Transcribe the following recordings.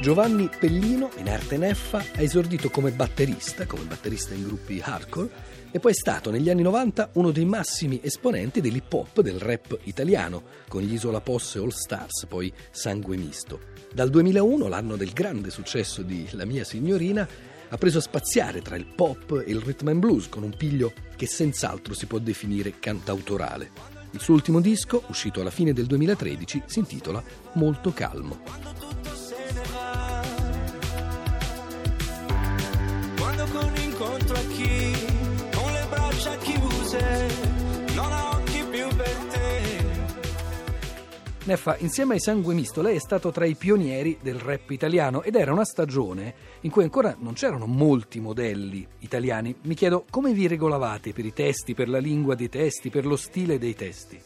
Giovanni Pellino, in arte Neffa, ha esordito come batterista, come batterista in gruppi hardcore, e poi è stato negli anni 90 uno dei massimi esponenti dell'hip hop del rap italiano, con gli Isola Posse All Stars, poi Sangue Misto. Dal 2001, l'anno del grande successo di La mia signorina, ha preso a spaziare tra il pop e il rhythm and blues con un piglio che senz'altro si può definire cantautorale. Il suo ultimo disco, uscito alla fine del 2013, si intitola Molto calmo. Neffa, insieme ai Sangue Misto, lei è stato tra i pionieri del rap italiano ed era una stagione in cui ancora non c'erano molti modelli italiani. Mi chiedo come vi regolavate per i testi, per la lingua dei testi, per lo stile dei testi?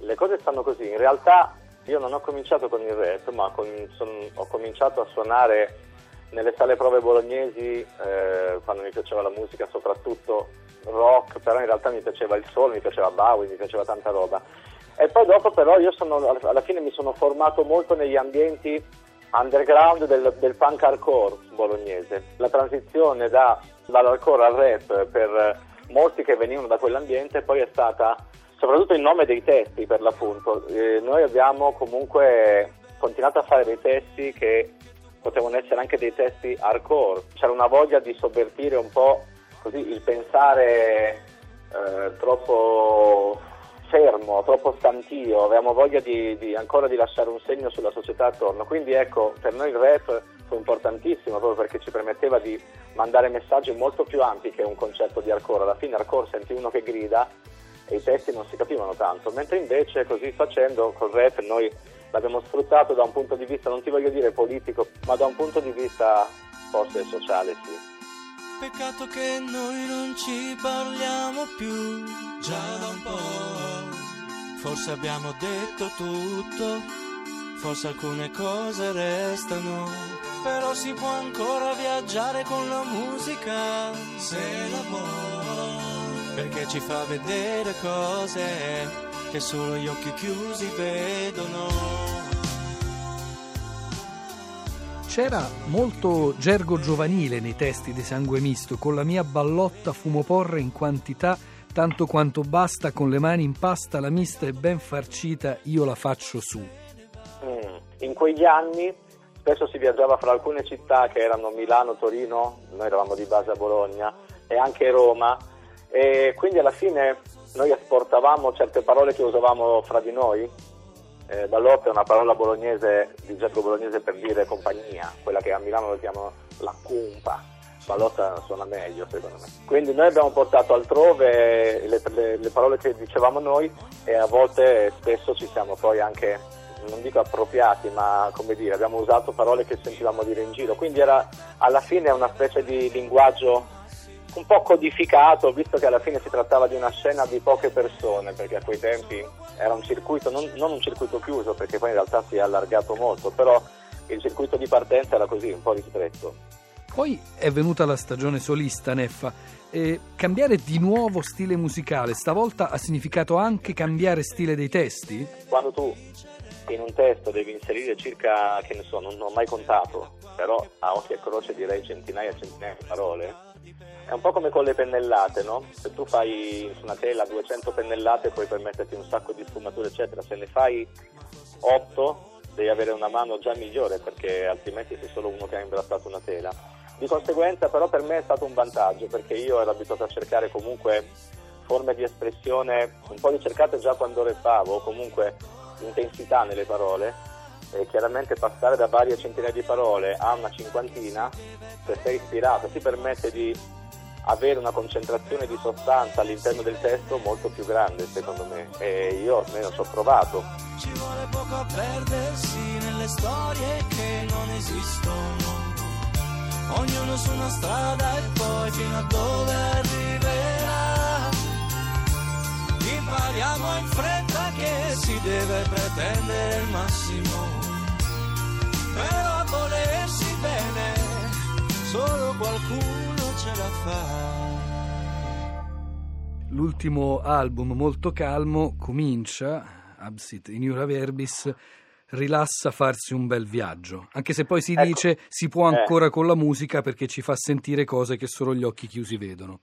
Le cose stanno così, in realtà io non ho cominciato con il rap, ma con, son, ho cominciato a suonare nelle sale prove bolognesi, eh, quando mi piaceva la musica, soprattutto rock, però in realtà mi piaceva il solo, mi piaceva Bowie, mi piaceva tanta roba. E poi dopo però io sono, alla fine mi sono formato molto negli ambienti underground del, del punk hardcore bolognese. La transizione da, dall'hardcore al rap per molti che venivano da quell'ambiente poi è stata soprattutto il nome dei testi per l'appunto. Eh, noi abbiamo comunque continuato a fare dei testi che potevano essere anche dei testi hardcore, c'era una voglia di sovvertire un po' così il pensare eh, troppo fermo, troppo stantio, avevamo voglia di, di, ancora di lasciare un segno sulla società attorno, quindi ecco per noi il rap fu importantissimo proprio perché ci permetteva di mandare messaggi molto più ampi che un concetto di hardcore, alla fine hardcore senti uno che grida e i testi non si capivano tanto, mentre invece così facendo col rap noi l'abbiamo sfruttato da un punto di vista, non ti voglio dire politico, ma da un punto di vista forse sociale, sì. Peccato che noi non ci parliamo più, già da un po'. Forse abbiamo detto tutto, forse alcune cose restano, però si può ancora viaggiare con la musica, se la vuoi, perché ci fa vedere cose che solo gli occhi chiusi vedono. C'era molto gergo giovanile nei testi di Sangue Misto, con la mia ballotta fumo porre in quantità tanto quanto basta, con le mani in pasta, la mista è ben farcita, io la faccio su. Mm. In quegli anni spesso si viaggiava fra alcune città che erano Milano, Torino, noi eravamo di base a Bologna, e anche Roma, e quindi alla fine noi esportavamo certe parole che usavamo fra di noi. Eh, ballotta è una parola bolognese, di gergo bolognese per dire compagnia, quella che a Milano lo chiamano la cumpa. Ballotta suona meglio secondo me. Quindi noi abbiamo portato altrove le, le, le parole che dicevamo noi e a volte spesso ci siamo poi anche non dico appropriati, ma come dire, abbiamo usato parole che sentivamo dire in giro. Quindi era alla fine una specie di linguaggio un po' codificato, visto che alla fine si trattava di una scena di poche persone, perché a quei tempi era un circuito, non, non un circuito chiuso, perché poi in realtà si è allargato molto, però il circuito di partenza era così, un po' ristretto. Poi è venuta la stagione solista, Neffa. E cambiare di nuovo stile musicale, stavolta ha significato anche cambiare stile dei testi? Quando tu in un testo devi inserire circa, che ne so, non ho mai contato, però a occhi e croce direi centinaia e centinaia di parole, è un po' come con le pennellate, no? Se tu fai su una tela 200 pennellate puoi permetterti un sacco di sfumature, eccetera. Se ne fai 8 devi avere una mano già migliore perché altrimenti sei solo uno che ha imbrattato una tela. Di conseguenza però per me è stato un vantaggio perché io ero abituato a cercare comunque forme di espressione un po' ricercate già quando rappavo, comunque intensità nelle parole. E chiaramente passare da varie centinaia di parole a una cinquantina, se sei ispirato, ti permette di avere una concentrazione di sostanza all'interno del testo molto più grande secondo me. E io almeno ci ho provato. Ci vuole poco a perdersi nelle storie che non esistono, ognuno su una strada e poi fino a dove arriverà. Impariamo in fretta che si deve pretendere il massimo, però volersi bene solo qualcuno ce la fa. L'ultimo album molto calmo comincia, Absit in Iura Verbis, rilassa farsi un bel viaggio, anche se poi si ecco. dice si può eh. ancora eh. con la musica perché ci fa sentire cose che solo gli occhi chiusi vedono.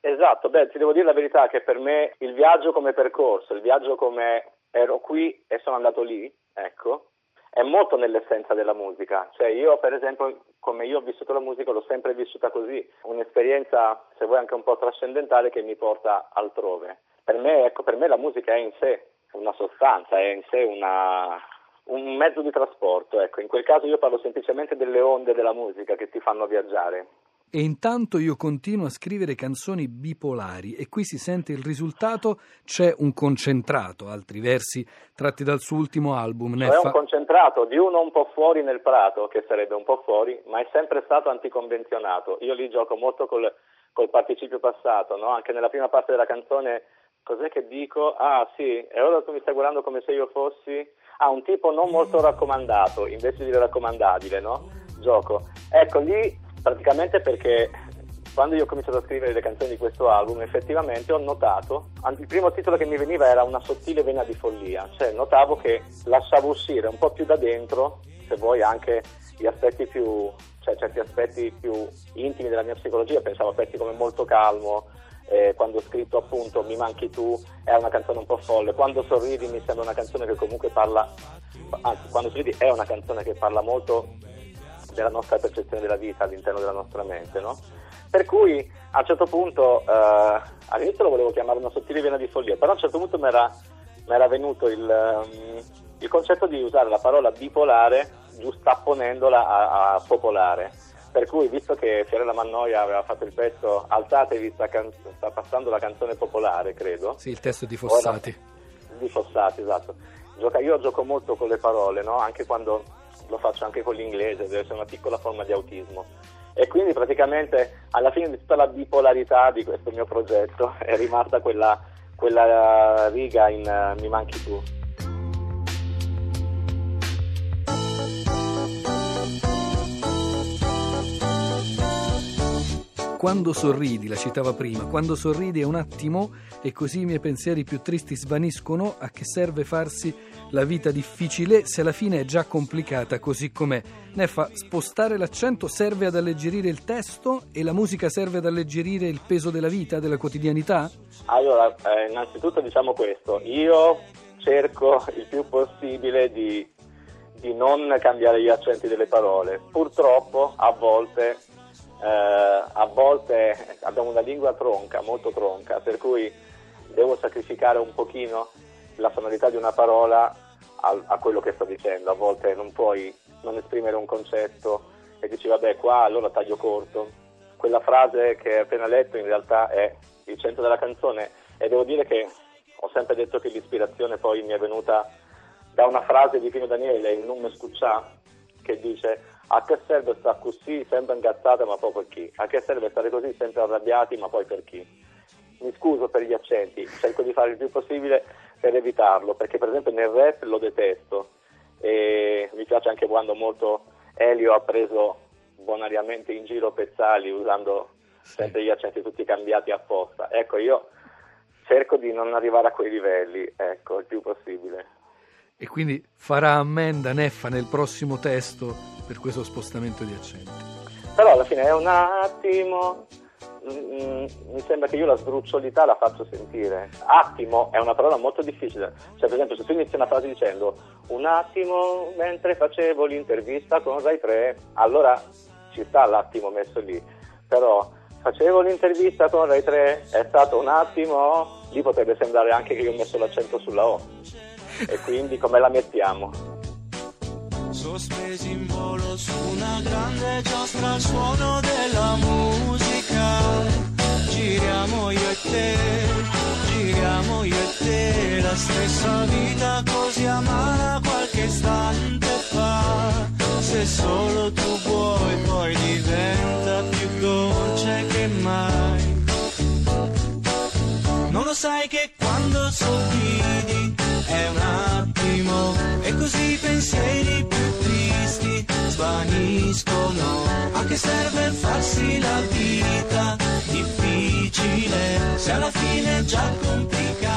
Esatto, beh, ti devo dire la verità che per me il viaggio come percorso, il viaggio come ero qui e sono andato lì, ecco, è molto nell'essenza della musica. Cioè io per esempio come io ho vissuto la musica l'ho sempre vissuta così, un'esperienza se vuoi anche un po' trascendentale che mi porta altrove. Per me, ecco, per me la musica è in sé una sostanza, è in sé una, un mezzo di trasporto. Ecco. In quel caso io parlo semplicemente delle onde della musica che ti fanno viaggiare. E intanto io continuo a scrivere canzoni bipolari e qui si sente il risultato, c'è un concentrato, altri versi tratti dal suo ultimo album. È un concentrato di uno un po' fuori nel prato, che sarebbe un po' fuori, ma è sempre stato anticonvenzionato. Io lì gioco molto col, col participio passato, no? anche nella prima parte della canzone cos'è che dico? Ah sì, e ora tu mi stai guardando come se io fossi ah, un tipo non molto raccomandato, invece di raccomandabile, no? Gioco. Ecco, lì praticamente perché quando io ho cominciato a scrivere le canzoni di questo album, effettivamente ho notato, il primo titolo che mi veniva era Una sottile vena di follia, cioè notavo che lasciavo uscire un po' più da dentro, se vuoi anche gli aspetti più, cioè certi aspetti più intimi della mia psicologia, pensavo aspetti come molto calmo, eh, quando ho scritto appunto Mi manchi tu è una canzone un po' folle, quando sorridi mi sembra una canzone che comunque parla, anzi quando sorridi è una canzone che parla molto della nostra percezione della vita all'interno della nostra mente, no? Per cui a un certo punto, eh, all'inizio lo volevo chiamare una sottile vena di follia, però a un certo punto mi era venuto il, um, il, concetto di usare la parola bipolare giustapponendola a, a popolare per cui, visto che Fiorella Mannoia aveva fatto il pezzo Alzatevi, sta, can- sta passando la canzone popolare, credo. Sì, il testo di Fossati. Ora, di Fossati, esatto. Gioca, io gioco molto con le parole, no? anche quando lo faccio anche con l'inglese, deve essere una piccola forma di autismo. E quindi praticamente alla fine di tutta la bipolarità di questo mio progetto è rimasta quella, quella riga in uh, Mi manchi tu. Quando sorridi, la citava prima, quando sorridi è un attimo e così i miei pensieri più tristi svaniscono, a che serve farsi la vita difficile se alla fine è già complicata così com'è. Neffa, spostare l'accento serve ad alleggerire il testo e la musica serve ad alleggerire il peso della vita, della quotidianità? Allora, eh, innanzitutto diciamo questo, io cerco il più possibile di, di non cambiare gli accenti delle parole. Purtroppo a volte a volte abbiamo una lingua tronca, molto tronca, per cui devo sacrificare un pochino la sonorità di una parola a, a, quello che sto dicendo. A volte non puoi non esprimere un concetto e dici vabbè qua allora taglio corto. Quella frase che hai appena letto in realtà è il centro della canzone e devo dire che ho sempre detto che l'ispirazione poi mi è venuta da una frase di Pino Daniele, il nome scuccià, che dice a che serve stare così, sempre ingazzate, ma poi per chi? A che serve stare così, sempre arrabbiati, ma poi per chi? Mi scuso per gli accenti, cerco di fare il più possibile per evitarlo, perché per esempio nel rap lo detesto e mi piace anche quando molto Elio ha preso bonariamente in giro Pezzali usando sempre gli accenti tutti cambiati apposta. Ecco, io cerco di non arrivare a quei livelli, ecco, il più possibile. E quindi farà ammenda Neffa nel prossimo testo per questo spostamento di accenti. Però alla fine è un attimo, mm, mi sembra che io la sdrucciolità la faccio sentire. Attimo è una parola molto difficile. Cioè, per esempio, se tu inizi una frase dicendo un attimo mentre facevo l'intervista con Rai 3, allora ci sta l'attimo messo lì. Però facevo l'intervista con Rai 3, è stato un attimo, lì potrebbe sembrare anche che io ho messo l'accento sulla O. E quindi come la mettiamo? sospesi in volo su una grande giostra al suono della musica. Giriamo io e te, giriamo io e te, la stessa vita così amara qualche istante fa. Se solo tu vuoi poi diventa più dolce che mai. Non lo sai che quando attimo e così i pensieri più tristi svaniscono. A che serve farsi la vita difficile se alla fine è già complicata?